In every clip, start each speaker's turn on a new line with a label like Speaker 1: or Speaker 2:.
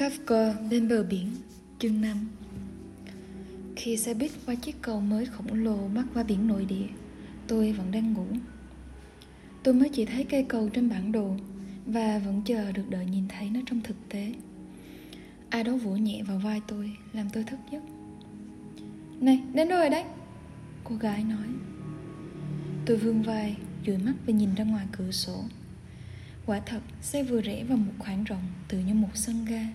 Speaker 1: Kafka bên bờ biển Chương 5 Khi xe buýt qua chiếc cầu mới khổng lồ bắc qua biển nội địa Tôi vẫn đang ngủ. Tôi mới chỉ thấy cây cầu trên bản đồ Và vẫn chờ được đợi nhìn thấy nó trong thực tế. Ai đó vỗ nhẹ vào vai tôi Làm tôi thức giấc. Này đến rồi đấy Cô gái nói. Tôi vươn vai dụi mắt và nhìn ra ngoài cửa sổ. Quả thật, xe vừa rẽ vào một khoảng rộng tự như một sân ga.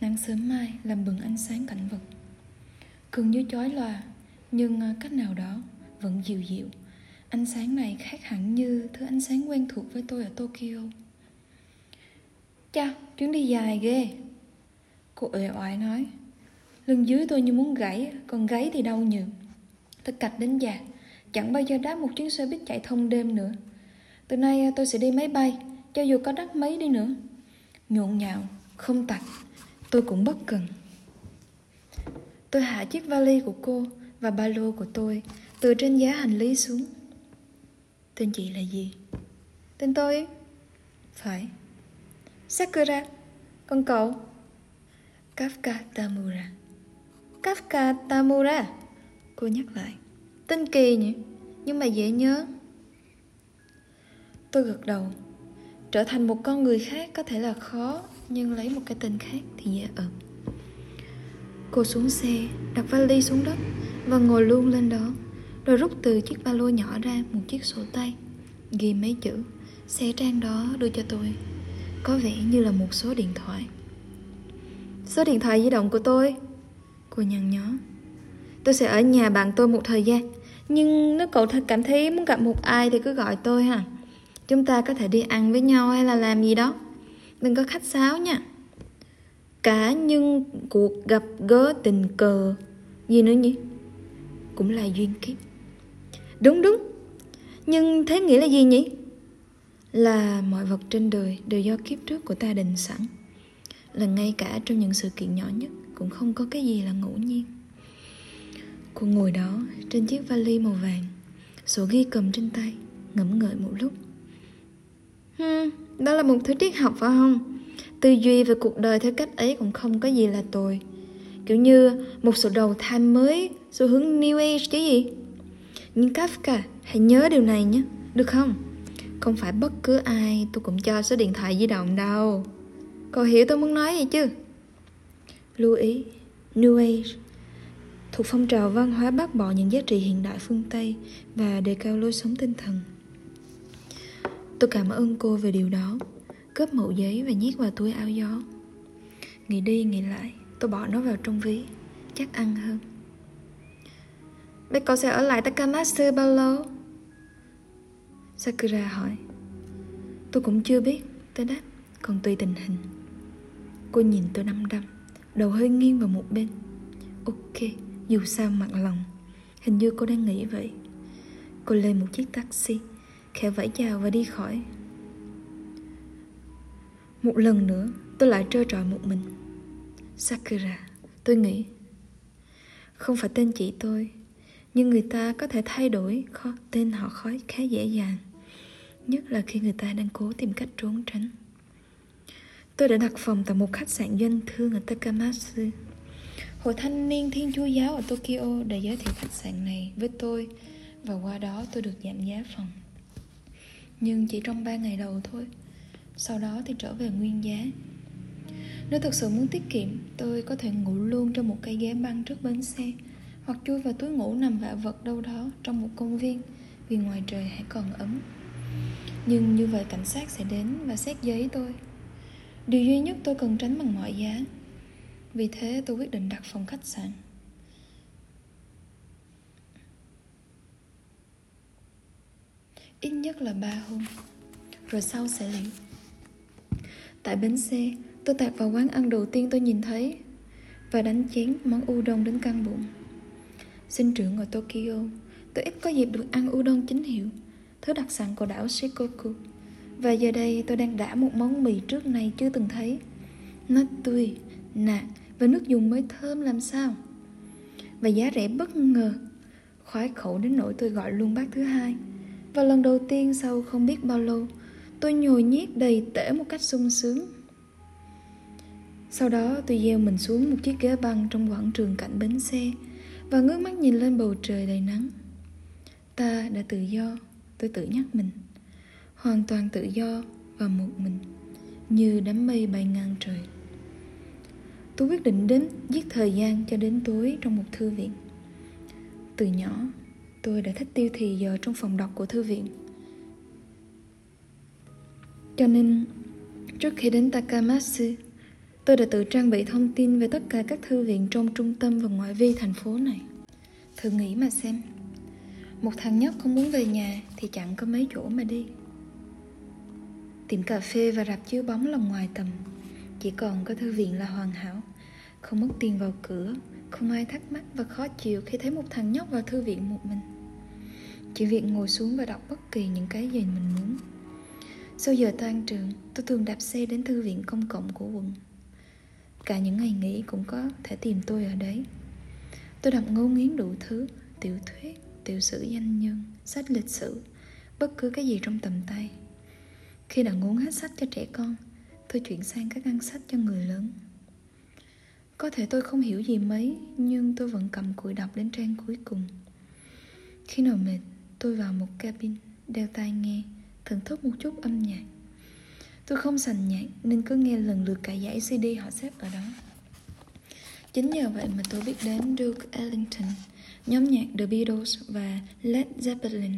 Speaker 1: Nắng sớm mai làm bừng ánh sáng cảnh vật. cường như chói lòa, nhưng à, cách nào đó vẫn dịu dịu. Ánh sáng này khác hẳn như thứ ánh sáng quen thuộc với tôi ở Tokyo. Chào, chuyến đi dài ghê. Cô uể oải nói. Lưng dưới tôi như muốn gãy, còn gáy thì đau nhừ. Tôi cạch đến già, chẳng bao giờ đáp một chuyến xe buýt chạy thông đêm nữa. Từ nay à, tôi sẽ đi máy bay Cho dù có đắt mấy đi nữa Nhộn nhạo, không tạch Tôi cũng bất cần. Tôi hạ chiếc vali của cô Và ba lô của tôi Từ trên giá hành lý xuống. Tên chị là gì? Tên tôi? Phải. Sakura Còn cậu? Kafka Tamura. Kafka Tamura. Cô nhắc lại. Tên kỳ nhỉ? Nhưng mà dễ nhớ. Tôi gật đầu. Trở thành một con người khác có thể là khó. Nhưng lấy một cái tên khác thì dễ ợt Cô xuống xe, Đặt vali xuống đất Và ngồi luôn lên đó, Rồi rút từ chiếc ba lô nhỏ ra một chiếc sổ tay, Ghi mấy chữ Xe trang đó đưa cho tôi. Có vẻ như là một số điện thoại. Số điện thoại di động của tôi? Cô nhăn nhó. Tôi sẽ ở nhà bạn tôi một thời gian, Nhưng nếu cậu thật cảm thấy muốn gặp một ai Thì cứ gọi tôi ha. Chúng ta có thể đi ăn với nhau hay là làm gì đó. Đừng có khách sáo nha. Cả nhưng cuộc gặp gỡ tình cờ. Gì nữa nhỉ? Cũng là duyên kiếp. Đúng đúng. Nhưng thế nghĩa là gì nhỉ? Là mọi vật trên đời Đều do kiếp trước của ta định sẵn. Là ngay cả trong những sự kiện nhỏ nhất Cũng không có cái gì là ngẫu nhiên. Cô ngồi đó Trên chiếc vali màu vàng, Sổ ghi cầm trên tay, Ngẫm ngợi một lúc. Hmm, đó là một thứ triết học phải không? Tư duy về cuộc đời theo cách ấy cũng không có gì là tồi Kiểu như một sự đầu thai mới, xu hướng New Age chứ gì Nhưng Kafka, hãy nhớ điều này nhé, được không? Không phải bất cứ ai tôi cũng cho số điện thoại di động đâu Cậu hiểu tôi muốn nói gì chứ? Lưu ý, New Age thuộc phong trào văn hóa bác bỏ những giá trị hiện đại phương Tây và đề cao lối sống tinh thần Tôi cảm ơn cô về điều đó. Cướp mẫu giấy và nhét vào túi áo gió. Nghĩ đi nghĩ lại, Tôi bỏ nó vào trong ví. Chắc ăn hơn. Vậy cậu sẽ ở lại Takamatsu bao lâu? Sakura hỏi. Tôi cũng chưa biết, Tôi đáp. Còn tùy tình hình. Cô nhìn tôi đăm đăm Đầu hơi nghiêng vào một bên. Ok, Dù sao mặt lòng. Hình như cô đang nghĩ vậy. Cô lên một chiếc taxi khẽ vẫy chào và đi khỏi. Một lần nữa tôi lại trơ trọi một mình. Sakura tôi nghĩ không phải tên chị tôi nhưng người ta có thể thay đổi khó, tên họ khói khá dễ dàng nhất là khi người ta đang cố tìm cách trốn tránh. Tôi đã đặt phòng tại một khách sạn doanh thương ở takamatsu hội thanh niên thiên chúa giáo ở tokyo đã giới thiệu khách sạn này với tôi và qua đó tôi được giảm giá phòng nhưng chỉ trong 3 ngày đầu thôi. Sau đó thì trở về nguyên giá. Nếu thật sự muốn tiết kiệm, Tôi có thể ngủ luôn trong một cây ghế băng trước bến xe, Hoặc chui vào túi ngủ nằm vạ vật đâu đó trong một công viên, Vì ngoài trời hãy còn ấm. Nhưng như vậy cảnh sát sẽ đến và xét giấy tôi. Điều duy nhất tôi cần tránh bằng mọi giá. Vì thế tôi quyết định đặt phòng khách sạn. Ít nhất là ba hôm. Rồi sau sẽ liệu tại bến xe, tôi tạt vào quán ăn đầu tiên tôi nhìn thấy và đánh chén món udon đến căng bụng. Sinh trưởng ở tokyo, tôi ít có dịp được ăn udon chính hiệu, thứ đặc sản của đảo shikoku. Và giờ đây tôi đang đã một món mì trước này chưa từng thấy. Nó tươi, nạc và nước dùng mới thơm làm sao? Và giá rẻ bất ngờ, khoái khẩu đến nỗi tôi gọi luôn bát thứ hai và lần đầu tiên sau không biết bao lâu Tôi nhồi nhét đầy tể một cách sung sướng Sau đó tôi gieo mình xuống một chiếc ghế băng trong quảng trường cạnh bến xe và ngước mắt nhìn lên bầu trời đầy nắng. Ta đã tự do, tôi tự nhắc mình. Hoàn toàn tự do và một mình, như đám mây bay ngang trời. Tôi quyết định đến giết thời gian cho đến tối trong một thư viện. Từ nhỏ, tôi đã thích tiêu thì giờ trong phòng đọc của thư viện. Cho nên, trước khi đến Takamatsu, tôi đã tự trang bị thông tin về tất cả các thư viện trong trung tâm và ngoại vi thành phố này. Thử nghĩ mà xem, một thằng nhóc không muốn về nhà thì chẳng có mấy chỗ mà đi. Tiệm cà phê và rạp chiếu bóng là ngoài tầm, chỉ còn có thư viện là hoàn hảo, không mất tiền vào cửa, không ai thắc mắc và khó chịu khi thấy một thằng nhóc vào thư viện một mình. Chỉ việc ngồi xuống và đọc bất kỳ những cái gì mình muốn. Sau giờ tan trường, tôi thường đạp xe đến thư viện công cộng của quận. Cả những ngày nghỉ cũng có thể tìm tôi ở đấy. Tôi đọc ngấu nghiến đủ thứ, tiểu thuyết, tiểu sử danh nhân, sách lịch sử, bất cứ cái gì trong tầm tay. Khi đã ngốn hết sách cho trẻ con, tôi chuyển sang các ngăn sách cho người lớn. Có thể tôi không hiểu gì mấy, nhưng tôi vẫn cầm cùi đọc đến trang cuối cùng. Khi nào mệt, tôi vào một cabin, đeo tai nghe, thưởng thức một chút âm nhạc. Tôi không sành nhạc nên cứ nghe lần lượt cả dãy CD họ xếp ở đó. Chính nhờ vậy mà tôi biết đến Duke Ellington, nhóm nhạc The Beatles và Led Zeppelin.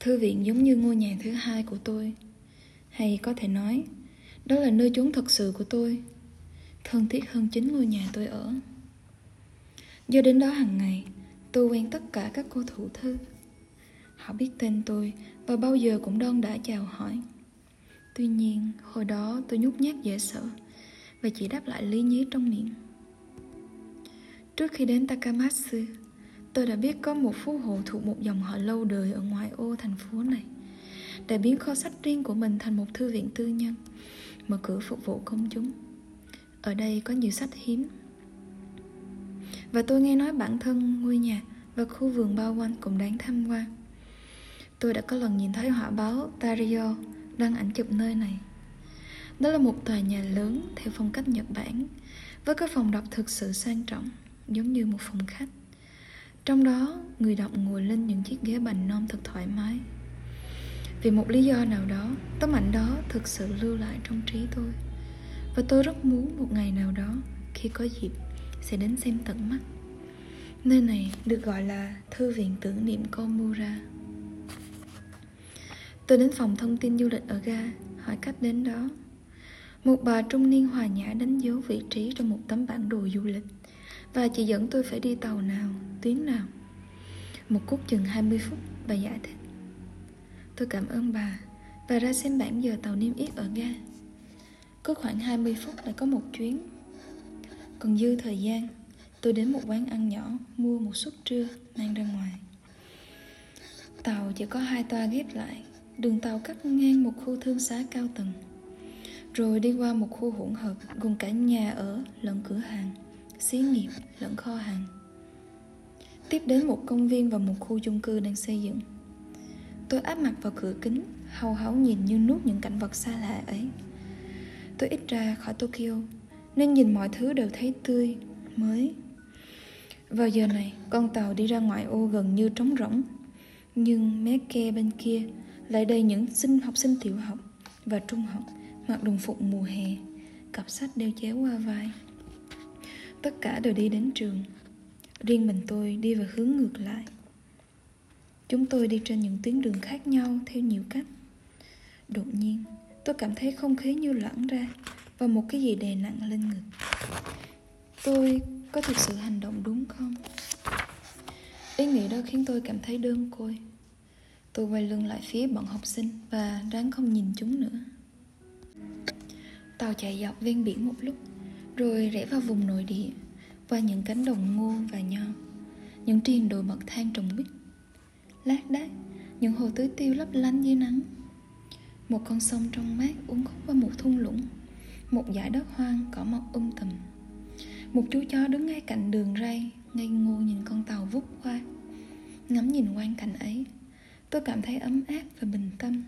Speaker 1: Thư viện giống như ngôi nhà thứ hai của tôi, hay có thể nói, đó là nơi chốn thật sự của tôi, thân thiết hơn chính ngôi nhà tôi ở. Do đến đó hàng ngày, tôi quen tất cả các cô thủ thư. Họ biết tên tôi và bao giờ cũng đon đã chào hỏi. Tuy nhiên, hồi đó tôi nhút nhát dễ sợ và chỉ đáp lại lý nhí trong miệng. Trước khi đến Takamatsu, tôi đã biết có một phú hộ thuộc một dòng họ lâu đời ở ngoại ô thành phố này đã biến kho sách riêng của mình thành một thư viện tư nhân mở cửa phục vụ công chúng ở đây có nhiều sách hiếm. Và tôi nghe nói bản thân ngôi nhà và khu vườn bao quanh cũng đáng tham quan. Tôi đã có lần nhìn thấy họa báo Tario đăng ảnh chụp nơi này. Đó là một tòa nhà lớn theo phong cách Nhật Bản, với các phòng đọc thực sự sang trọng, giống như một phòng khách. Trong đó, người đọc ngồi lên những chiếc ghế bành non thật thoải mái. Vì một lý do nào đó, tấm ảnh đó thực sự lưu lại trong trí tôi và tôi rất muốn một ngày nào đó khi có dịp sẽ đến xem tận mắt nơi này được gọi là thư viện tưởng niệm Komura tôi đến phòng thông tin du lịch ở ga hỏi cách đến đó một bà trung niên hòa nhã đánh dấu vị trí trong một tấm bản đồ du lịch và chỉ dẫn tôi phải đi tàu nào, tuyến nào. Một cút chừng 20 phút, bà giải thích. Tôi cảm ơn bà và ra xem bản giờ tàu niêm yết ở ga. Cứ khoảng 20 phút lại có một chuyến. Còn dư thời gian, tôi đến một quán ăn nhỏ mua một suất trưa mang ra ngoài. Tàu chỉ có hai toa ghép lại, đường tàu cắt ngang một khu thương xá cao tầng rồi đi qua một khu hỗn hợp gồm cả nhà ở lẫn cửa hàng xí nghiệp lẫn kho hàng tiếp đến một công viên và một khu chung cư đang xây dựng tôi áp mặt vào cửa kính hầu háo nhìn như nuốt những cảnh vật xa lạ ấy tôi ít ra khỏi tokyo, nên nhìn mọi thứ đều thấy tươi, mới. Vào giờ này, con tàu đi ra ngoại ô gần như trống rỗng, nhưng mé ke bên kia lại đầy những sinh học sinh tiểu học và trung học mặc đồng phục mùa hè, cặp sách đeo chéo qua vai. Tất cả đều đi đến trường. Riêng mình tôi đi về hướng ngược lại. Chúng tôi đi trên những tuyến đường khác nhau theo nhiều cách. Đột nhiên tôi cảm thấy không khí như loãng ra và một cái gì đè nặng lên ngực. Tôi có thực sự hành động đúng không? Ý nghĩ đó khiến tôi cảm thấy đơn côi. Tôi quay lưng lại phía bọn học sinh và ráng không nhìn chúng nữa. Tàu chạy dọc ven biển một lúc, rồi rẽ vào vùng nội địa qua những cánh đồng ngô và nho, những triền đồi bậc thang trồng bích. Lát đác, những hồ tưới tiêu lấp lánh dưới nắng một con sông trong mát uốn khúc qua một thung lũng, một dải đất hoang cỏ mọc um tùm. Một chú chó đứng ngay cạnh đường ray, ngây ngô nhìn con tàu vút qua. Ngắm nhìn quang cảnh ấy, tôi cảm thấy ấm áp và bình tâm.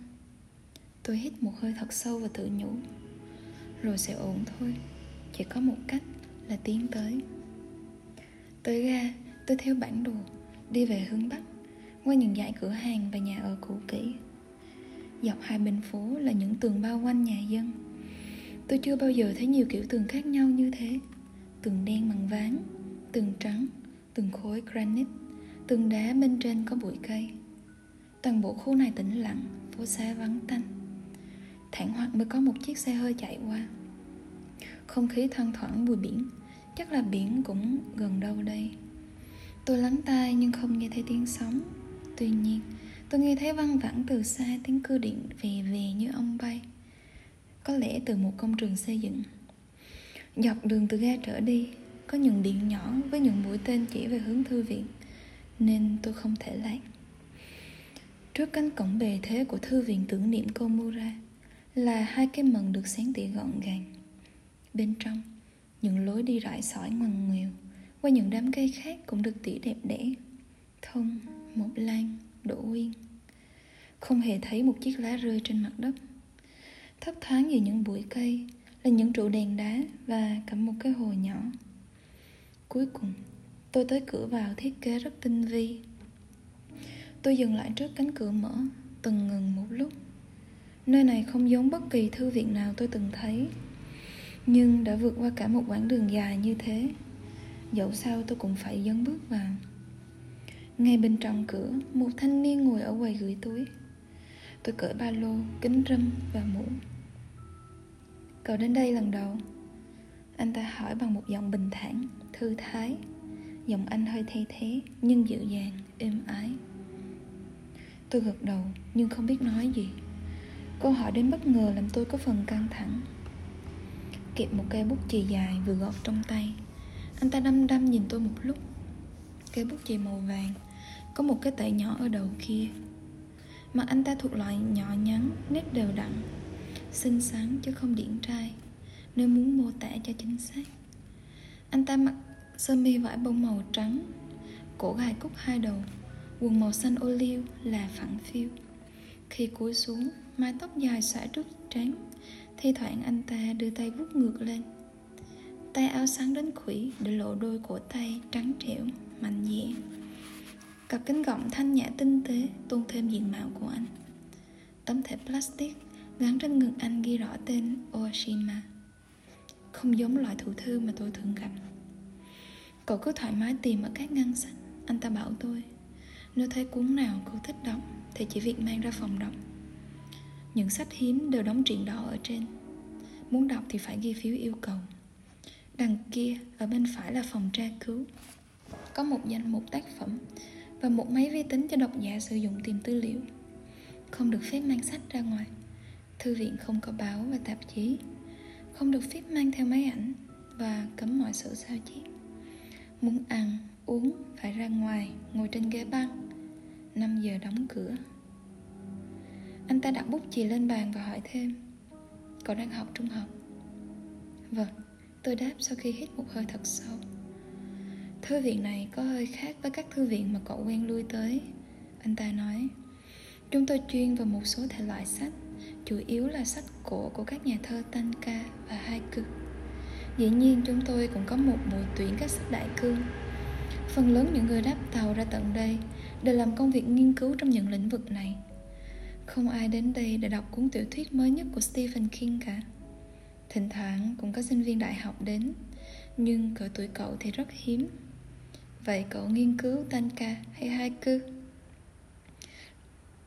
Speaker 1: Tôi hít một hơi thật sâu và tự nhủ, rồi sẽ ổn thôi, chỉ có một cách là tiến tới. Tới ga, tôi theo bản đồ, đi về hướng bắc, qua những dãy cửa hàng và nhà ở cũ kỹ dọc hai bên phố là những tường bao quanh nhà dân. Tôi chưa bao giờ thấy nhiều kiểu tường khác nhau như thế. Tường đen bằng ván, tường trắng, tường khối granite, tường đá bên trên có bụi cây. Toàn bộ khu này tĩnh lặng, phố xá vắng tanh. Thản hoặc mới có một chiếc xe hơi chạy qua. Không khí thoang thoảng mùi biển, chắc là biển cũng gần đâu đây. Tôi lắng tai nhưng không nghe thấy tiếng sóng. Tuy nhiên tôi nghe thấy văng vẳng từ xa tiếng cưa điện về về như ông bay. Có lẽ từ một công trường xây dựng. Dọc đường từ ga trở đi, có những điện nhỏ với những mũi tên chỉ về hướng thư viện, nên tôi không thể lạc trước cánh cổng bề thế của thư viện tưởng niệm Komura là hai cái mần được sáng tỉa gọn gàng. Bên trong, những lối đi rải sỏi ngoằn ngoèo, qua những đám cây khác cũng được tỉa đẹp đẽ, thông một lan đổ yên. không hề thấy một chiếc lá rơi trên mặt đất. Thấp thoáng giữa những bụi cây là những trụ đèn đá và cả một cái hồ nhỏ. Cuối cùng, tôi tới cửa vào thiết kế rất tinh vi. Tôi dừng lại trước cánh cửa mở từng ngừng một lúc. Nơi này không giống bất kỳ thư viện nào tôi từng thấy, nhưng đã vượt qua cả một quãng đường dài như thế. Dẫu sao tôi cũng phải dấn bước vào ngay bên trong cửa, một thanh niên ngồi ở quầy gửi túi. Tôi cởi ba lô, kính râm và mũ. Cậu đến đây lần đầu. Anh ta hỏi bằng một giọng bình thản, thư thái. Giọng anh hơi thay thế, nhưng dịu dàng, êm ái. Tôi gật đầu, nhưng không biết nói gì. Câu hỏi đến bất ngờ làm tôi có phần căng thẳng. Kẹp một cây bút chì dài vừa gọt trong tay. Anh ta đăm đăm nhìn tôi một lúc. Cây bút chì màu vàng có một cái tẩy nhỏ ở đầu kia mặt anh ta thuộc loại nhỏ nhắn, nét đều đặn, xinh xắn chứ không điển trai nếu muốn mô tả cho chính xác. Anh ta mặc sơ mi vải bông màu trắng, cổ gài cúc hai đầu, quần màu xanh ô liu là phẳng phiu. Khi cúi xuống, mái tóc dài xõa trước trán, thi thoảng anh ta đưa tay vuốt ngược lên. Tay áo sáng đến khủy, để lộ đôi cổ tay trắng trẻo, mạnh dẻ cặp kính gọng thanh nhã tinh tế, tôn thêm diện mạo của anh. Tấm thẻ plastic gắn trên ngực anh ghi rõ tên Oshima không giống loại thủ thư mà tôi thường gặp. Cậu cứ thoải mái tìm ở các ngăn sách, anh ta bảo tôi. Nếu thấy cuốn nào cậu thích đọc, thì chỉ việc mang ra phòng đọc. Những sách hiếm đều đóng truyện đỏ ở trên. Muốn đọc thì phải ghi phiếu yêu cầu. Đằng kia, ở bên phải là phòng tra cứu. Có một danh mục tác phẩm và một máy vi tính cho độc giả sử dụng tìm tư liệu. Không được phép mang sách ra ngoài. Thư viện không có báo và tạp chí. Không được phép mang theo máy ảnh và cấm mọi sự sao chép. Muốn ăn, uống, phải ra ngoài, ngồi trên ghế băng 5 giờ đóng cửa. Anh ta đặt bút chì lên bàn và hỏi thêm. Cậu đang học trung học? Vâng Tôi đáp sau khi hít một hơi thật sâu. Thư viện này có hơi khác với các thư viện mà cậu quen lui tới, Anh ta nói. Chúng tôi chuyên vào một số thể loại sách, Chủ yếu là sách cổ của các nhà thơ Tanka và Haiku. Dĩ nhiên, chúng tôi cũng có một buổi tuyển các sách đại cương. Phần lớn những người đáp tàu ra tận đây Đều làm công việc nghiên cứu trong những lĩnh vực này. Không ai đến đây để đọc cuốn tiểu thuyết mới nhất của Stephen King cả. Thỉnh thoảng cũng có sinh viên đại học đến, Nhưng cỡ tuổi cậu thì rất hiếm. Vậy cậu nghiên cứu Tanka hay Haiku?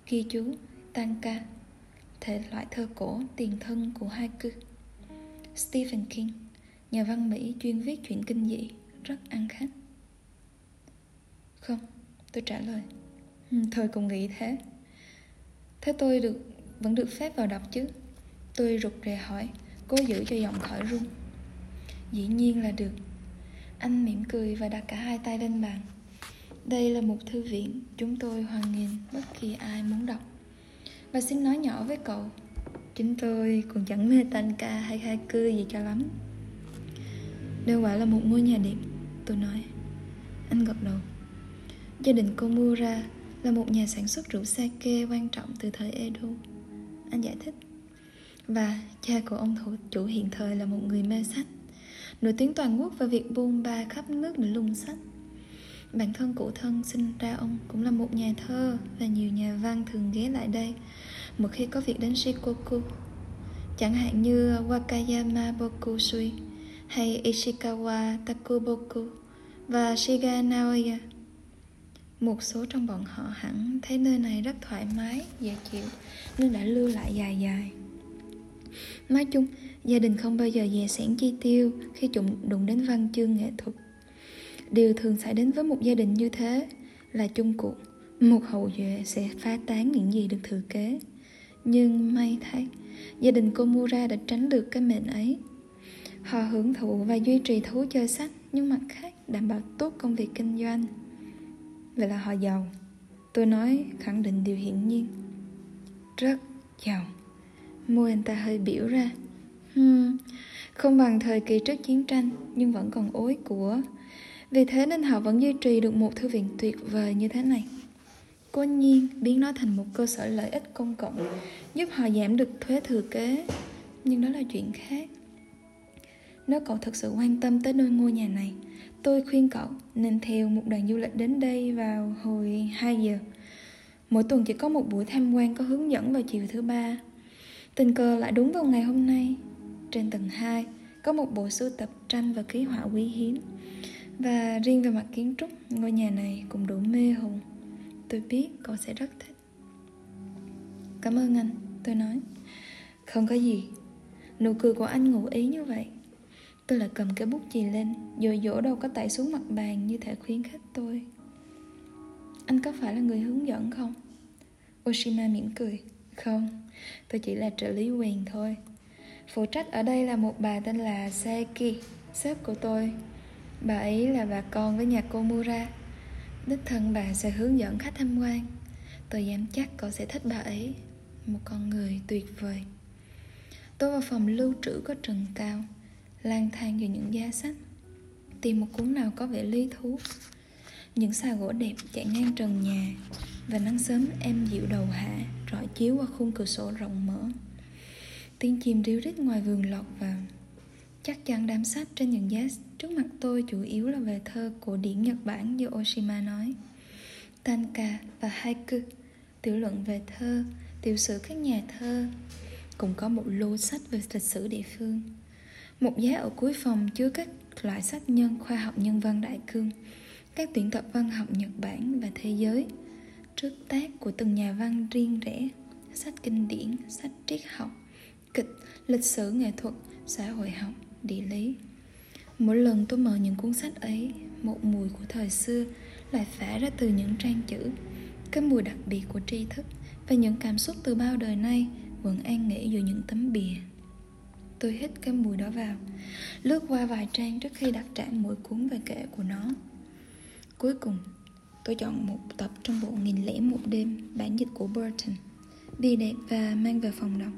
Speaker 1: Ghi chú Tanka Thể loại thơ cổ tiền thân của Haiku. Stephen King Nhà văn Mỹ chuyên viết chuyện kinh dị Rất ăn khách. Không, tôi trả lời. Ừ, Thời cũng nghĩ thế. Thế tôi được vẫn được phép vào đọc chứ? Tôi rụt rè hỏi Cố giữ cho giọng khỏi run Dĩ nhiên là được. Anh mỉm cười và đặt cả hai tay lên bàn. Đây là một thư viện, Chúng tôi hoan nghênh bất kỳ ai muốn đọc. Và xin nói nhỏ với cậu Chúng tôi còn chẳng mê ca hay khai cư gì cho lắm. Đây quả là một ngôi nhà đẹp, Tôi nói, Anh gật đầu. Gia đình cô mua ra là một nhà sản xuất rượu sake quan trọng từ thời Edo. Anh giải thích. Và cha của ông thủ, chủ hiện thời là một người mê sách Nổi tiếng toàn quốc và việc buôn ba khắp nước để lùng sách. Bản thân cụ thân sinh ra ông cũng là một nhà thơ Và nhiều nhà văn thường ghé lại đây. Một khi có việc đến Shikoku Chẳng hạn như Wakayama Bokusui Hay Ishikawa Takuboku Và Shiga Naoya một số trong bọn họ hẳn thấy nơi này rất thoải mái, dễ chịu Nên đã lưu lại dài dài. Nói chung, gia đình không bao giờ dè sẻn chi tiêu khi chúng đụng đến văn chương nghệ thuật. Điều thường xảy đến với một gia đình như thế là chung cuộc. Một hậu duệ sẽ phá tán những gì được thừa kế. Nhưng may thay, gia đình cô Mura đã tránh được cái mệnh ấy. Họ hưởng thụ và duy trì thú chơi sách Nhưng mặt khác đảm bảo tốt công việc kinh doanh. Vậy là họ giàu. Tôi nói khẳng định điều hiển nhiên. Rất giàu. Môi anh ta hơi biểu ra. Hmm, Không bằng thời kỳ trước chiến tranh Nhưng vẫn còn ối của. Vì thế nên họ vẫn duy trì được một thư viện tuyệt vời như thế này. Cố nhiên biến nó thành một cơ sở lợi ích công cộng Giúp họ giảm được thuế thừa kế. Nhưng đó là chuyện khác. Nếu cậu thực sự quan tâm tới nơi ngôi nhà này Tôi khuyên cậu nên theo một đoàn du lịch đến đây vào hồi 2 giờ. Mỗi tuần chỉ có một buổi tham quan có hướng dẫn vào chiều thứ ba. Tình cờ lại đúng vào ngày hôm nay. Trên tầng 2 có một bộ sưu tập tranh và ký họa quý hiếm. Và riêng về mặt kiến trúc, ngôi nhà này cũng đủ mê hồn. Tôi biết cậu sẽ rất thích. Cảm ơn anh, tôi nói. Không có gì. Nụ cười của anh ngụ ý như vậy Tôi lại cầm cái bút chì lên Dội dỗ đâu có tẩy xuống mặt bàn Như thể khuyến khích tôi Anh có phải là người hướng dẫn không? Oshima mỉm cười Không, tôi chỉ là trợ lý quyền thôi. Phụ trách ở đây là một bà tên là Saeki Sếp của tôi. Bà ấy là bà con với nhà cô Mura. Đích thân bà sẽ hướng dẫn khách tham quan. Tôi dám chắc cậu sẽ thích bà ấy, Một con người tuyệt vời. Tôi vào phòng lưu trữ có trần cao, lang thang giữa những giá sách, tìm một cuốn nào có vẻ lý thú. Những xà gỗ đẹp chạy ngang trần nhà và nắng sớm em dịu đầu hạ rọi chiếu qua khung cửa sổ rộng mở. Tiếng chim ríu rít ngoài vườn lọt vào. Chắc chắn đám sách trên những giá trước mặt tôi chủ yếu là về thơ cổ điển nhật bản như oshima nói. Tanka và haiku tiểu luận về thơ tiểu sử các nhà thơ cũng có một lô sách về lịch sử địa phương. Một giá ở cuối phòng chứa các loại sách nhân khoa học nhân văn đại cương, các tuyển tập văn học Nhật Bản và thế giới, trước tác của từng nhà văn riêng rẽ, sách kinh điển, sách triết học, kịch, lịch sử nghệ thuật, xã hội học, địa lý. Mỗi lần tôi mở những cuốn sách ấy, một mùi của thời xưa lại phả ra từ những trang chữ, cái mùi đặc biệt của tri thức và những cảm xúc từ bao đời nay vẫn an nghỉ giữa những tấm bìa Tôi hít cái mùi đó vào Lướt qua vài trang trước khi đặt trạm mỗi cuốn về kệ của nó Cuối cùng Tôi chọn một tập trong bộ nghìn lẻ một đêm Bản dịch của Burton. Vì đẹp và mang về phòng đọc.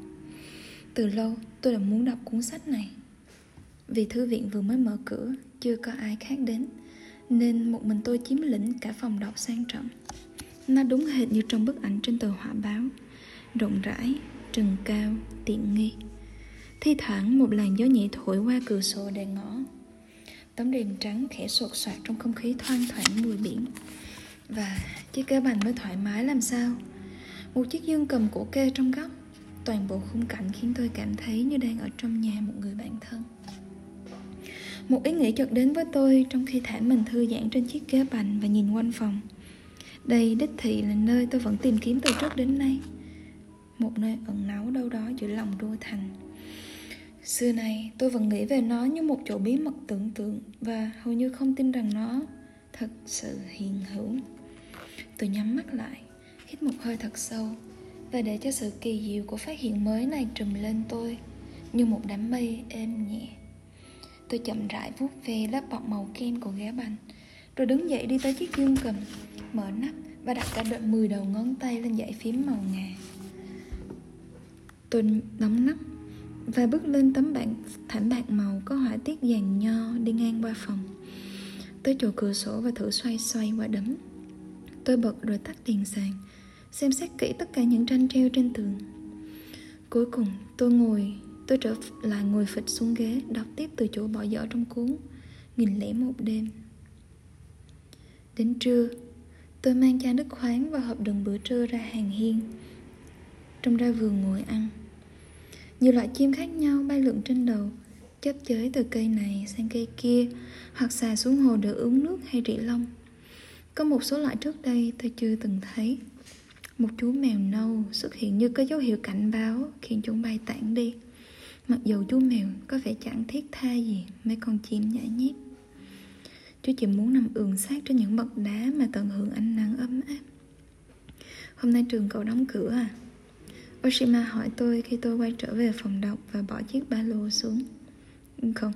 Speaker 1: Từ lâu tôi đã muốn đọc cuốn sách này. Vì thư viện vừa mới mở cửa Chưa có ai khác đến Nên một mình tôi chiếm lĩnh cả phòng đọc sang trọng. Nó đúng hệt như trong bức ảnh trên tờ họa báo. Rộng rãi, trần cao, tiện nghi. Thi thoảng một làn gió nhẹ thổi qua cửa sổ đèn ngõ. Tấm rèm trắng khẽ sột soạt trong không khí thoang thoảng mùi biển. Và chiếc ghế bành mới thoải mái làm sao? Một chiếc dương cầm cổ kê trong góc. Toàn bộ khung cảnh khiến tôi cảm thấy như đang ở trong nhà một người bạn thân. Một ý nghĩ chợt đến với tôi trong khi thả mình thư giãn trên chiếc ghế bành và nhìn quanh phòng. Đây, đích thị là nơi tôi vẫn tìm kiếm từ trước đến nay. Một nơi ẩn náu đâu đó giữa lòng đô thành. Xưa này, tôi vẫn nghĩ về nó như một chỗ bí mật tưởng tượng Và hầu như không tin rằng nó thật sự hiện hữu. Tôi nhắm mắt lại, hít một hơi thật sâu Và để cho sự kỳ diệu của phát hiện mới này trùm lên tôi Như một đám mây êm nhẹ. Tôi chậm rãi vuốt về lớp bọc màu kem của ghế bành Rồi đứng dậy đi tới chiếc dương cầm Mở nắp và đặt cả đợt 10 đầu ngón tay lên dãy phím màu ngà. Tôi đóng nắp và bước lên tấm bảng thảm bạc màu có họa tiết dàn nho đi ngang qua phòng. Tới chỗ cửa sổ và thử xoay xoay qua đấm tôi bật rồi tắt đèn sàn, xem xét kỹ tất cả những tranh treo trên tường. Cuối cùng, tôi ngồi, Tôi trở lại ngồi phịch xuống ghế, Đọc tiếp từ chỗ bỏ dở trong cuốn Nghìn lẻ một đêm. Đến trưa, Tôi mang chai nước khoáng và hộp đựng bữa trưa ra hàng hiên Trong ra vườn ngồi ăn. Nhiều loại chim khác nhau bay lượn trên đầu Chớp chới từ cây này sang cây kia, Hoặc xà xuống hồ để uống nước hay rỉ lông. Có một số loại trước đây tôi chưa từng thấy. Một chú mèo nâu xuất hiện như có dấu hiệu cảnh báo Khiến chúng bay tản đi. Mặc dù chú mèo có vẻ chẳng thiết tha gì, mấy con chim nhảy nhép Chú chỉ muốn nằm ườn sát trên những bậc đá mà tận hưởng ánh nắng ấm áp. Hôm nay trường cậu đóng cửa à? Oshima hỏi tôi khi tôi quay trở về phòng đọc và bỏ chiếc ba lô xuống. Không.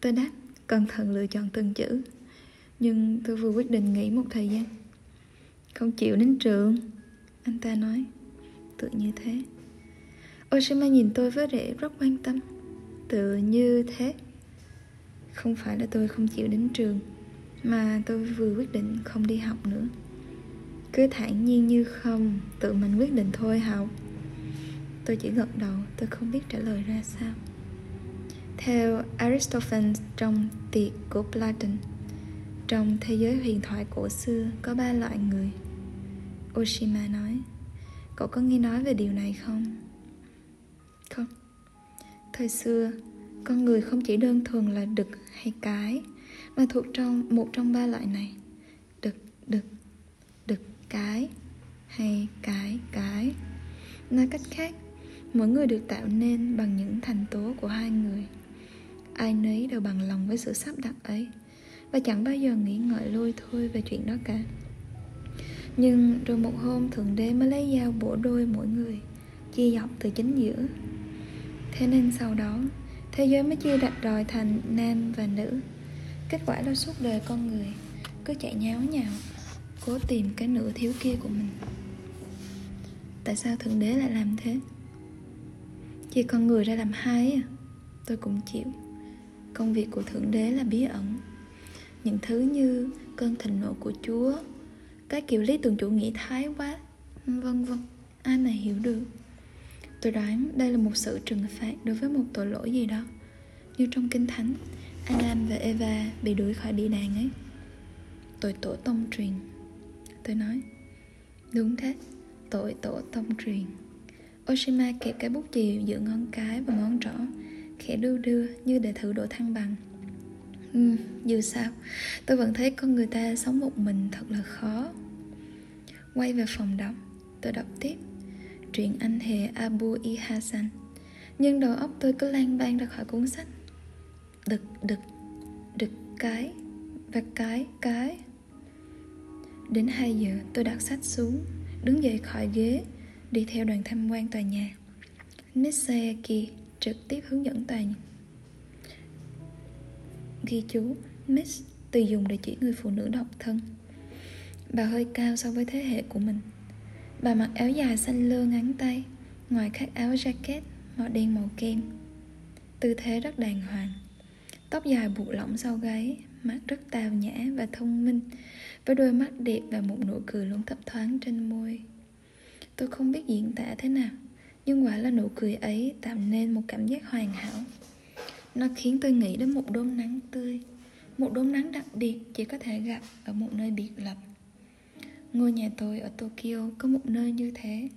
Speaker 1: Tôi đáp, cẩn thận lựa chọn từng chữ. Nhưng tôi vừa quyết định nghỉ một thời gian. Không chịu đến trường. Anh ta nói, Tự như thế. Oshima nhìn tôi với vẻ rất quan tâm. Tự như thế. Không phải là tôi không chịu đến trường, Mà tôi vừa quyết định không đi học nữa. Cứ thản nhiên như không, Tự mình quyết định thôi học. Tôi chỉ gật đầu, Tôi không biết trả lời ra sao. Theo Aristophanes trong tiệc của Platon trong thế giới huyền thoại cổ xưa Có ba loại người. Oshima nói Cậu có nghe nói về điều này không? Không. Thời xưa Con người không chỉ đơn thuần là đực hay cái Mà thuộc trong một trong ba loại này. Đực, đực, đực, cái Hay cái, cái. Nói cách khác Mỗi người được tạo nên bằng những thành tố của hai người. Ai nấy đều bằng lòng với sự sắp đặt ấy. Và chẳng bao giờ nghĩ ngợi lôi thôi về chuyện đó cả. Nhưng rồi một hôm, Thượng Đế mới lấy dao bổ đôi mỗi người, Chia dọc từ chính giữa. Thế nên sau đó, Thế giới mới chia rạch ròi thành nam và nữ. Kết quả là suốt đời con người Cứ chạy nháo nhào Cố tìm cái nửa thiếu kia của mình. Tại sao Thượng Đế lại làm thế? Chia con người ra làm hai à? Tôi cũng chịu. Công việc của Thượng Đế là bí ẩn. Những thứ như cơn thịnh nộ của Chúa, Cái kiểu lý tưởng chủ nghĩa thái quá, Vân vân, Ai mà hiểu được. Tôi đoán đây là một sự trừng phạt đối với một tội lỗi gì đó. Như trong Kinh Thánh, Adam và Eva bị đuổi khỏi địa đàng ấy. Tội tổ tông truyền. Tôi nói, Đúng thế, Tội tổ tông truyền. Oshima kẹp cái bút chì giữa ngón cái và ngón trỏ, Khẽ đưa đưa như để thử độ thăng bằng. Ừ, dù sao Tôi vẫn thấy con người ta sống một mình thật là khó. Quay về phòng đọc Tôi đọc tiếp. Truyện anh hề Abu I Hassan Nhưng đầu óc tôi cứ lan ban ra khỏi cuốn sách. Đực đực Đực cái Và cái cái. Đến 2 giờ tôi đặt sách xuống Đứng dậy khỏi ghế Đi theo đoàn tham quan tòa nhà. Miss Sayaki trực tiếp hướng dẫn tòa nhà. Ghi chú Miss từ dùng để chỉ người phụ nữ độc thân. Bà hơi cao so với thế hệ của mình. Bà mặc áo dài xanh lơ ngắn tay, Ngoài khác áo jacket màu đen màu kem. Tư thế rất đàng hoàng. Tóc dài buộc lỏng sau gáy Mặt rất tào nhã và thông minh, Với đôi mắt đẹp và một nụ cười luôn thấp thoáng trên môi. Tôi không biết diễn tả thế nào, Nhưng quả là nụ cười ấy tạo nên một cảm giác hoàn hảo. Nó khiến tôi nghĩ đến một đốm nắng tươi. Một đốm nắng đặc biệt chỉ có thể gặp ở một nơi biệt lập. Ngôi nhà tôi ở Tokyo có một nơi như thế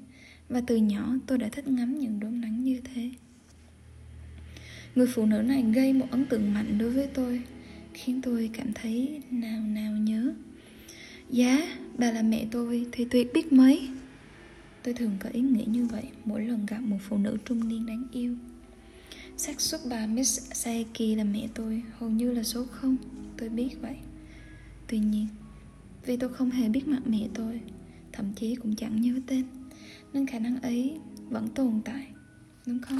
Speaker 1: Và từ nhỏ tôi đã thích ngắm những đốm nắng như thế. Người phụ nữ này gây một ấn tượng mạnh đối với tôi Khiến tôi cảm thấy nào nào nhớ. Giá, bà là mẹ tôi thì tuyệt biết mấy. Tôi thường có ý nghĩ như vậy mỗi lần gặp một phụ nữ trung niên đáng yêu xác suất bà Miss Saeki là mẹ tôi hầu như là số không. Tôi biết vậy. Tuy nhiên Vì tôi không hề biết mặt mẹ tôi Thậm chí cũng chẳng nhớ tên Nên khả năng ấy vẫn tồn tại Đúng không?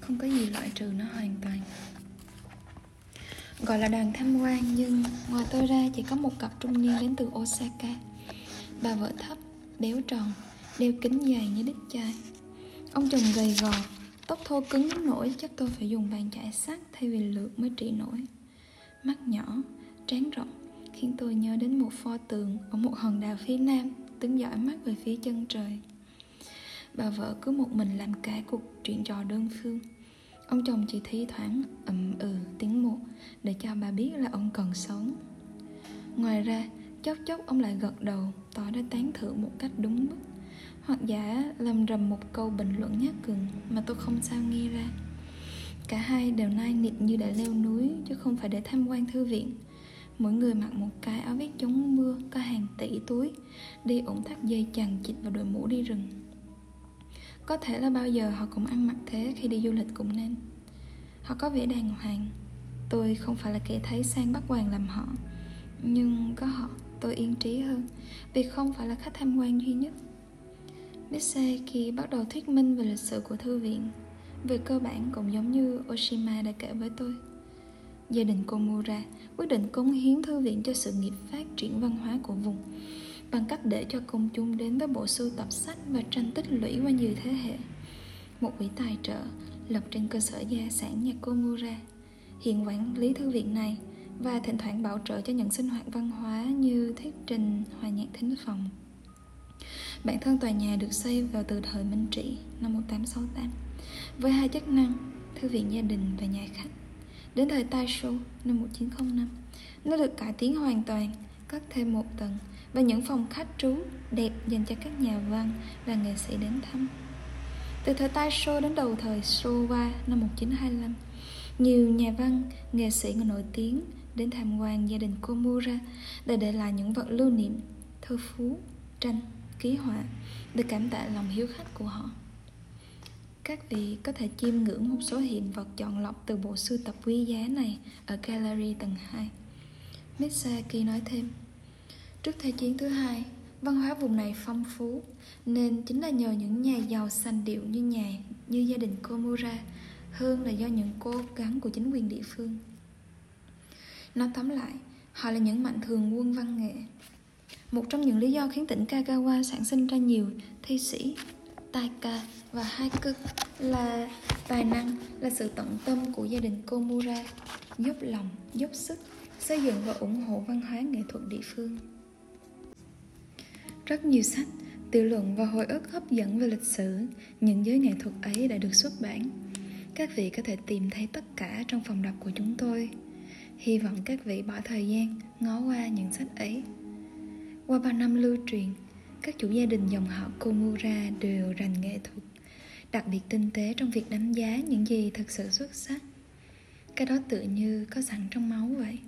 Speaker 1: Không có gì loại trừ nó hoàn toàn. Gọi là đoàn tham quan Nhưng ngoài tôi ra chỉ có một cặp trung niên đến từ Osaka. Bà vợ thấp, béo tròn Đeo kính dài như đít chai Ông chồng gầy gò Tóc thô cứng đến nỗi chắc tôi phải dùng bàn chải sắt thay vì lược mới trị nổi. Mắt nhỏ, trán rộng Khiến tôi nhớ đến một pho tượng ở một hòn đảo phía nam Đứng dõi mắt về phía chân trời. Bà vợ cứ một mình làm cả cuộc chuyện trò đơn phương. Ông chồng chỉ thi thoảng ậm ừ tiếng một Để cho bà biết là ông còn sống. Ngoài ra chốc chốc ông lại gật đầu Tỏ ra tán thưởng một cách đúng mức. Hoặc giả làm rầm một câu bình luận nhát cường Mà tôi không sao nghe ra. Cả hai đều nai nịt như đã leo núi Chứ không phải để tham quan thư viện. Mỗi người mặc một cái áo vest chống mưa, Có hàng tỷ túi, Đi ủng thắt dây chằng chịt vào đội mũ đi rừng. Có thể là bao giờ họ cũng ăn mặc thế khi đi du lịch cũng nên. Họ có vẻ đàng hoàng. Tôi không phải là kẻ thấy sang bắt hoàng làm họ, Nhưng có họ tôi yên trí hơn, Vì không phải là khách tham quan duy nhất. Khi bắt đầu thuyết minh về lịch sử của thư viện Về cơ bản cũng giống như Oshima đã kể với tôi Gia đình Komura quyết định cống hiến thư viện cho sự nghiệp phát triển văn hóa của vùng bằng cách để cho công chúng đến với bộ sưu tập sách và tranh tích lũy qua nhiều thế hệ. Một quỹ tài trợ lập trên cơ sở gia sản nhà Komura hiện quản lý thư viện này và thỉnh thoảng bảo trợ cho những sinh hoạt văn hóa như thuyết trình, hòa nhạc thính phòng. Bản thân tòa nhà được xây vào từ thời Minh Trị năm 1868 với hai chức năng thư viện gia đình và nhà khách. Đến thời Taisho năm 1905, nó được cải tiến hoàn toàn, cất thêm một tầng và những phòng khách trú đẹp dành cho các nhà văn và nghệ sĩ đến thăm. Từ thời Taisho đến đầu thời Showa năm 1925, nhiều nhà văn, nghệ sĩ nổi tiếng đến tham quan gia đình Komura để để lại những vật lưu niệm, thơ phú, tranh, ký họa để cảm tạ lòng hiếu khách của họ. Các vị có thể chiêm ngưỡng một số hiện vật chọn lọc từ bộ sưu tập quý giá này ở gallery tầng 2. Mitsaki nói thêm, Trước Thế chiến thứ hai, văn hóa vùng này phong phú, nên chính là nhờ những nhà giàu sành điệu như nhà như gia đình Komura hơn là do những cố gắng của chính quyền địa phương. Nói tóm lại, họ là những mạnh thường quân văn nghệ. Một trong những lý do khiến tỉnh Kagawa sản sinh ra nhiều thi sĩ, taika và haiku là tài năng, là sự tận tâm của gia đình Komura, dốc lòng, dốc sức xây dựng và ủng hộ văn hóa nghệ thuật địa phương. Rất nhiều sách, tiểu luận và hồi ức hấp dẫn về lịch sử, những giới nghệ thuật ấy đã được xuất bản. Các vị có thể tìm thấy tất cả trong phòng đọc của chúng tôi. Hy vọng các vị bỏ thời gian ngó qua những sách ấy. Qua bao năm lưu truyền, các chủ gia đình dòng họ Komura đều rành nghệ thuật, đặc biệt tinh tế trong việc đánh giá những gì thật sự xuất sắc. Cái đó tự như có sẵn trong máu vậy.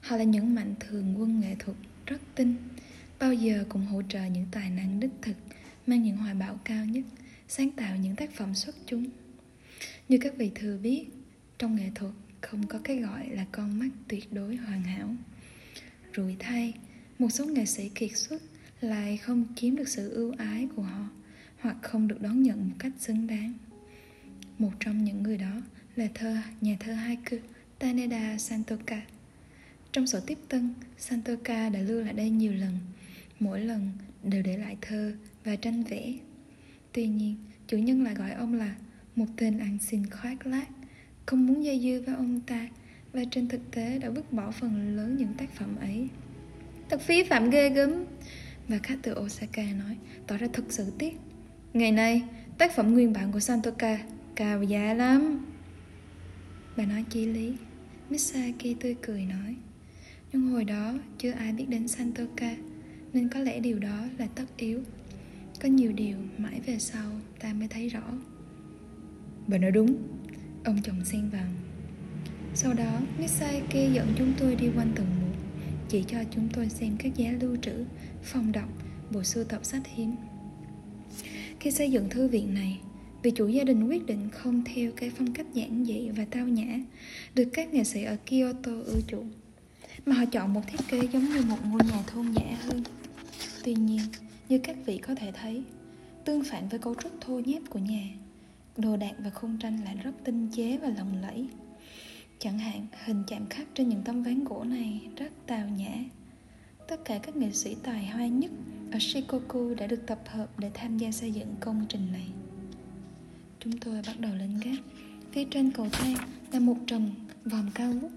Speaker 1: Họ là những mạnh thường quân nghệ thuật rất tinh, bao giờ cũng hỗ trợ những tài năng đích thực mang những hoài bão cao nhất sáng tạo những tác phẩm xuất chúng như các vị thừa biết trong nghệ thuật không có cái gọi là con mắt tuyệt đối hoàn hảo rủi thay một số nghệ sĩ kiệt xuất lại không chiếm được sự ưu ái của họ hoặc không được đón nhận một cách xứng đáng. Một trong những người đó là thơ, nhà thơ haiku Taneda Santoka. Trong sổ tiếp tân, Santoka đã lưu lại đây nhiều lần. Mỗi lần đều để lại thơ và tranh vẽ. Tuy nhiên, chủ nhân lại gọi ông là một tên ăn xin khoác lác, không muốn dây dưa với ông ta và trên thực tế đã vứt bỏ phần lớn những tác phẩm ấy thật phí phạm ghê gớm. Và khách từ Osaka nói, tỏ ra thật sự tiếc. Ngày nay, tác phẩm nguyên bản của Santoka cao giá lắm. Bà nói chi lý. Misaki tươi cười nói, nhưng hồi đó chưa ai biết đến Santoka, nên có lẽ điều đó là tất yếu. Có nhiều điều mãi về sau ta mới thấy rõ. Bà nói đúng. Ông chồng xen vào. Sau đó Misaki dẫn chúng tôi đi quanh tầng chỉ cho chúng tôi xem các giá lưu trữ phòng đọc bộ sưu tập sách hiếm khi xây dựng thư viện này vì chủ gia đình quyết định không theo cái phong cách giản dị và tao nhã được các nghệ sĩ ở Kyoto ưa chuộng mà họ chọn một thiết kế giống như một ngôi nhà thôn nhã hơn Tuy nhiên, như các vị có thể thấy, tương phản với cấu trúc thô nháp của nhà, đồ đạc và khung tranh lại rất tinh chế và lộng lẫy. Chẳng hạn, hình chạm khắc trên những tấm ván gỗ này rất tào nhã. Tất cả các nghệ sĩ tài hoa nhất ở Shikoku đã được tập hợp để tham gia xây dựng công trình này. Chúng tôi bắt đầu lên gác. Phía trên cầu thang là một trần vòm cao vút.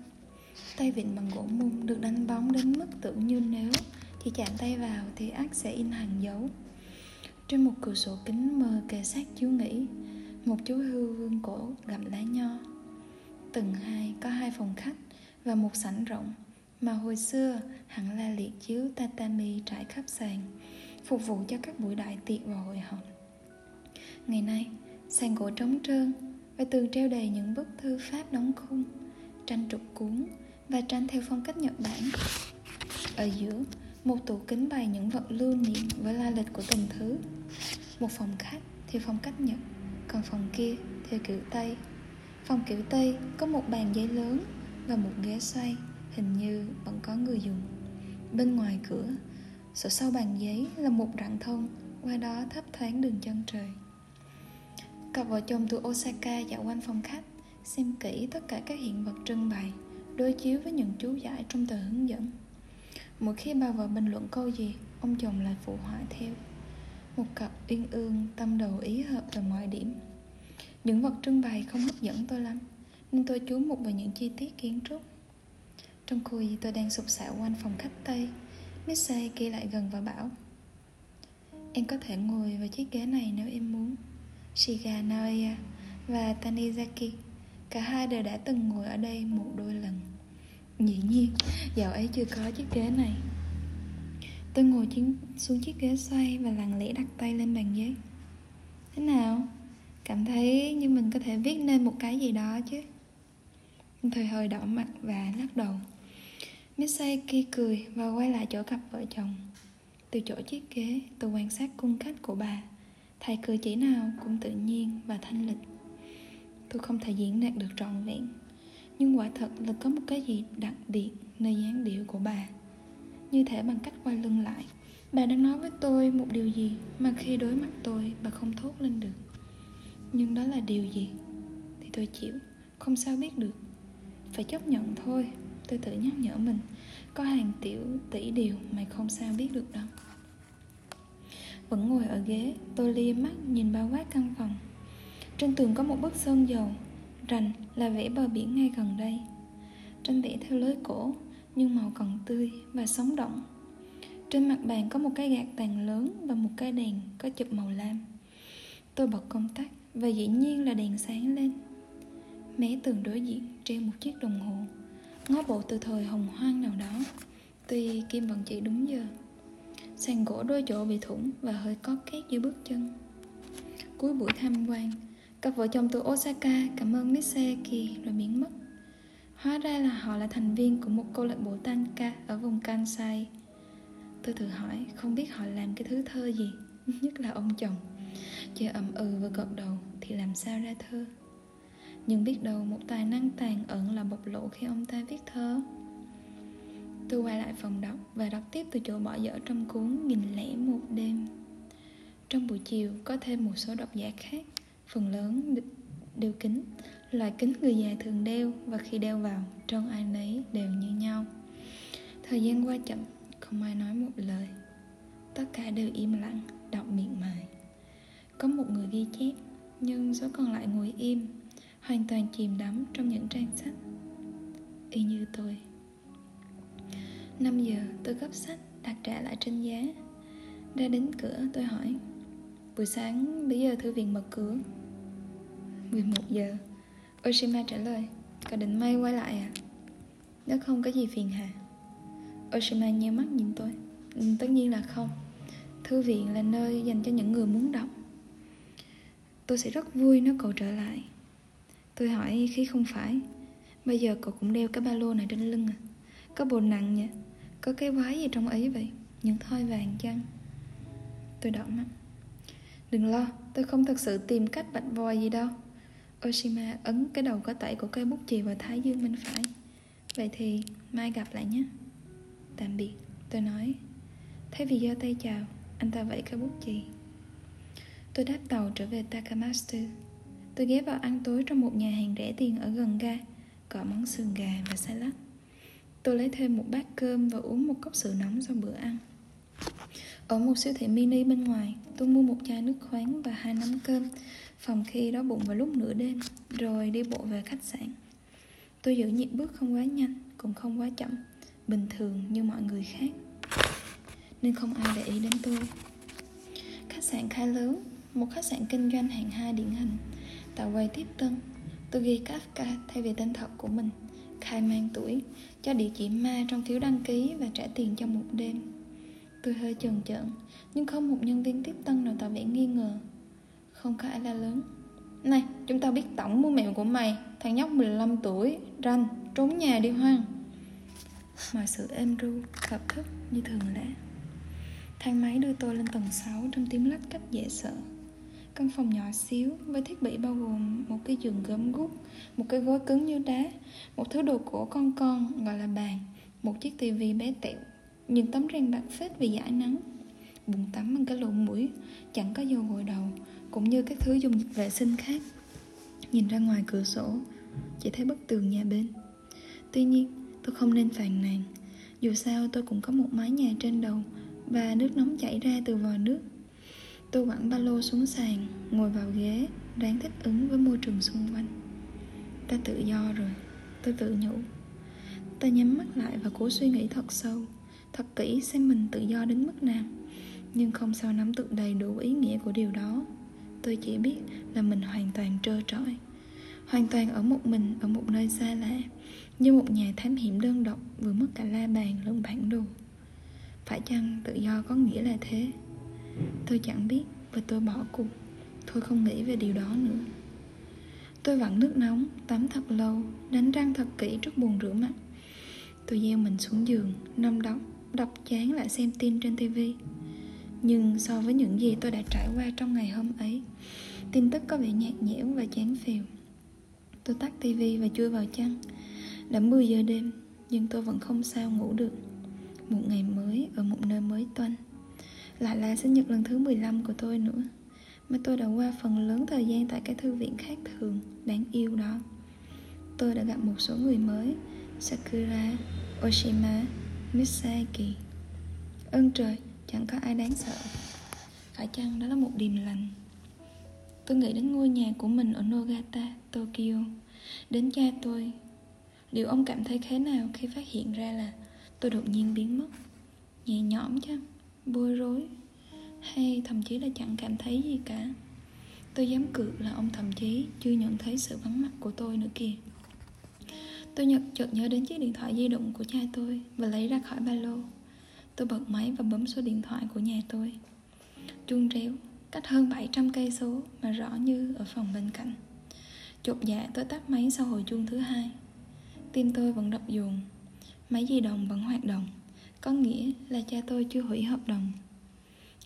Speaker 1: Tay vịn bằng gỗ mung được đánh bóng đến mức tưởng như nếu chỉ chạm tay vào thì ác sẽ in hàng dấu Trên một cửa sổ kính mờ kề sát chiếu nghỉ Một chú hưu vương cổ gặm lá nho Tầng hai có hai phòng khách và một sảnh rộng Mà hồi xưa hẳn là liệt chiếu tatami trải khắp sàn Phục vụ cho các buổi đại tiệc và hội họp Ngày nay, sàn gỗ trống trơn và tường treo đầy những bức thư pháp đóng khung tranh trục cuốn và tranh theo phong cách Nhật Bản. Ở giữa, một tủ kính bày những vật lưu niệm với la lịch của từng thứ. Một phòng khách theo phong cách Nhật, còn phòng kia theo kiểu Tây. Phòng kiểu Tây có một bàn giấy lớn và một ghế xoay, hình như vẫn có người dùng. Bên ngoài cửa, sổ sau bàn giấy là một rặng thông, qua đó thấp thoáng đường chân trời. Cặp vợ chồng từ Osaka dạo quanh phòng khách, xem kỹ tất cả các hiện vật trưng bày, đối chiếu với những chú giải trong tờ hướng dẫn. Mỗi khi bà vợ bình luận câu gì, ông chồng lại phụ họa theo. Một cặp uyên ương, tâm đầu ý hợp về mọi điểm. Những vật trưng bày không hấp dẫn tôi lắm, nên tôi chú mục vào những chi tiết kiến trúc. Trong khuya tôi đang sụp sạo quanh phòng khách Tây, Missy kia lại gần và bảo Em có thể ngồi vào chiếc ghế này nếu em muốn. Shiga Naoya và Tanizaki Cả hai đều đã từng ngồi ở đây một đôi lần. Dĩ nhiên, dạo ấy chưa có chiếc ghế này. Tôi ngồi xuống chiếc ghế xoay và lặng lẽ đặt tay lên bàn giấy Thế nào? Cảm thấy như mình có thể viết nên một cái gì đó chứ. Thời hơi đỏ mặt và lắc đầu. Misaki cười và quay lại chỗ cặp vợ chồng. Từ chỗ chiếc ghế, tôi quan sát cung cách của bà Thầy cười chỉ nào cũng tự nhiên và thanh lịch. Tôi không thể diễn đạt được trọn vẹn Nhưng quả thật là có một cái gì đặc biệt nơi dáng điệu của bà. Như thể bằng cách quay lưng lại Bà đang nói với tôi một điều gì mà khi đối mặt tôi bà không thốt lên được. Nhưng đó là điều gì? Thì tôi chịu, không sao biết được. Phải chấp nhận thôi Tôi tự nhắc nhở mình. Có hàng tiểu tỷ điều mày không sao biết được đâu. Vẫn ngồi ở ghế Tôi lia mắt nhìn bao quát căn phòng. Trên tường có một bức sơn dầu Rành là vẽ bờ biển ngay gần đây. Tranh vẽ theo lối cổ Nhưng màu còn tươi và sống động. Trên mặt bàn có một cái gạt tàn lớn Và một cái đèn có chụp màu lam. Tôi bật công tắc và dĩ nhiên là đèn sáng lên. Mé tường đối diện treo một chiếc đồng hồ. Ngó bộ từ thời hồng hoang nào đó. Tuy Kim vẫn chỉ đúng giờ. Sàn gỗ đôi chỗ bị thủng và hơi có két dưới bước chân. Cuối buổi tham quan, Cặp vợ chồng từ Osaka cảm ơn Niseki rồi biến mất. Hóa ra là họ là thành viên của một câu lạc bộ tanka ở vùng Kansai. Tôi thử hỏi, không biết họ làm cái thứ thơ gì, Nhất là ông chồng. Chưa ậm ừ và gật đầu thì làm sao ra thơ? Nhưng biết đâu một tài năng tàn ẩn là bộc lộ khi ông ta viết thơ. Tôi quay lại phòng đọc và đọc tiếp từ chỗ bỏ dở trong cuốn Nghìn lẻ một đêm. Trong buổi chiều, có thêm một số độc giả khác, Phần lớn đều kính Loại kính người già thường đeo Và khi đeo vào, trông ai nấy đều như nhau. Thời gian qua chậm, Không ai nói một lời. Tất cả đều im lặng một người ghi chép Nhưng số còn lại ngồi im Hoàn toàn chìm đắm trong những trang sách. Y như tôi. 5 giờ tôi gấp sách đặt trả lại trên giá. Ra đến cửa tôi hỏi Buổi sáng bây giờ thư viện mở cửa. 11 giờ Oshima trả lời Có định may quay lại à? Nếu không có gì phiền hà. Oshima nheo mắt nhìn tôi. Ừ, Tất nhiên là không. Thư viện là nơi dành cho những người muốn đọc. Tôi sẽ rất vui nếu cậu trở lại. Tôi hỏi, khi không phải, Bây giờ cậu cũng đeo cái ba lô này trên lưng à? Có bồn nặng nhỉ? Có cái quái gì trong ấy vậy? Những thoi vàng chăng? Tôi đỏ mắt. Đừng lo, tôi không thật sự tìm cách bạch vòi gì đâu. Oshima ấn cái đầu có tẩy của cây bút chì vào thái dương bên phải. Vậy thì mai gặp lại nhé. Tạm biệt. Tôi nói Thay vì giơ tay chào, Anh ta vẫy cái bút chì. Tôi đáp tàu trở về Takamatsu. Tôi ghé vào ăn tối trong một nhà hàng rẻ tiền ở gần ga Có món sườn gà và salad. Tôi lấy thêm một bát cơm và uống một cốc sữa nóng sau bữa ăn. Ở một siêu thị mini bên ngoài, Tôi mua một chai nước khoáng và hai nắm cơm. Phòng khi đói bụng vào lúc nửa đêm, Rồi đi bộ về khách sạn. Tôi giữ nhịp bước không quá nhanh, Cũng không quá chậm, Bình thường như mọi người khác. Nên không ai để ý đến tôi. Khách sạn khá lớn một khách sạn kinh doanh hạng 2 điển hình. Tại quay tiếp tân. Tôi ghi Kafka thay vì tên thật của mình. Khai mang tuổi, Cho địa chỉ ma trong phiếu đăng ký Và trả tiền cho một đêm. Tôi hơi chần chợn Nhưng không một nhân viên tiếp tân nào tỏ vẻ nghi ngờ. Không có ai la lớn. Này, chúng ta biết tổng mua mẹo của mày. Thằng nhóc 15 tuổi, Ranh, trốn nhà đi hoang. Mọi sự êm ru Hợp thức như thường lẽ Thang máy đưa tôi lên tầng 6 trong tiếng lách cách dễ sợ. Căn phòng nhỏ xíu với thiết bị bao gồm một cái giường gấm gút, một cái gối cứng như đá, một thứ đồ cổ con con gọi là bàn, một chiếc tivi bé tẹo, những tấm rèn bạc phết vì giải nắng, bồn tắm bằng cái lỗ mũi, chẳng có dầu gội đầu, cũng như các thứ dùng vệ sinh khác. Nhìn ra ngoài cửa sổ, chỉ thấy bức tường nhà bên. Tuy nhiên, tôi không nên phàn nàn. Dù sao tôi cũng có một mái nhà trên đầu và nước nóng chảy ra từ vòi nước Tôi quẳng ba lô xuống sàn, Ngồi vào ghế, Ráng thích ứng với môi trường xung quanh. Ta tự do rồi Tôi tự nhủ. Ta nhắm mắt lại và cố suy nghĩ thật sâu, Thật kỹ xem mình tự do đến mức nào. Nhưng không sao nắm được đầy đủ ý nghĩa của điều đó. Tôi chỉ biết là mình hoàn toàn trơ trọi. Hoàn toàn ở một mình, Ở một nơi xa lạ, Như một nhà thám hiểm đơn độc, Vừa mất cả la bàn lẫn bản đồ. Phải chăng tự do có nghĩa là thế? Tôi chẳng biết và tôi bỏ cuộc. Tôi không nghĩ về điều đó nữa. Tôi vặn nước nóng, tắm thật lâu, đánh răng thật kỹ trước buồn rửa mặt. Tôi gieo mình xuống giường, nằm đọc, đọc chán lại xem tin trên tivi Nhưng so với những gì tôi đã trải qua trong ngày hôm ấy Tin tức có vẻ nhạt nhẽo và chán phèo. Tôi tắt tivi và chui vào chăn. Đã 10 giờ đêm Nhưng tôi vẫn không sao ngủ được. Một ngày mới ở một nơi mới toanh lại là sinh nhật lần thứ 15 của tôi nữa. Mà tôi đã qua phần lớn thời gian tại cái thư viện khác thường, đáng yêu đó. Tôi đã gặp một số người mới Sakura, Oshima, Misaki. Ơn trời, chẳng có ai đáng sợ. Phải chăng đó là một điềm lành? Tôi nghĩ đến ngôi nhà của mình ở Nogata, Tokyo. Đến cha tôi. Điều ông cảm thấy thế nào khi phát hiện ra là tôi đột nhiên biến mất? Nhẹ nhõm chứ? Bối rối, hay thậm chí là chẳng cảm thấy gì cả. Tôi dám cược là ông thậm chí chưa nhận thấy sự vắng mặt của tôi nữa kìa. Tôi nhật chợt nhớ đến chiếc điện thoại di động của cha tôi và lấy ra khỏi ba lô. Tôi bật máy và bấm số điện thoại của nhà tôi. Chuông réo cách hơn 700 cây số mà rõ như ở phòng bên cạnh. Chột dạ tôi tắt máy sau hồi chuông thứ hai. Tim tôi vẫn đập dồn, máy di động vẫn hoạt động có nghĩa là cha tôi chưa hủy hợp đồng.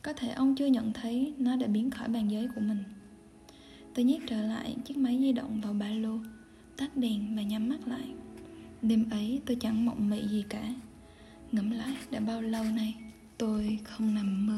Speaker 1: Có thể ông chưa nhận thấy nó đã biến khỏi bàn giấy của mình. Tôi nhét trở lại chiếc máy di động vào ba lô, Tắt đèn và nhắm mắt lại. Đêm ấy tôi chẳng mộng mị gì cả. Ngẫm lại đã bao lâu nay Tôi không nằm mơ.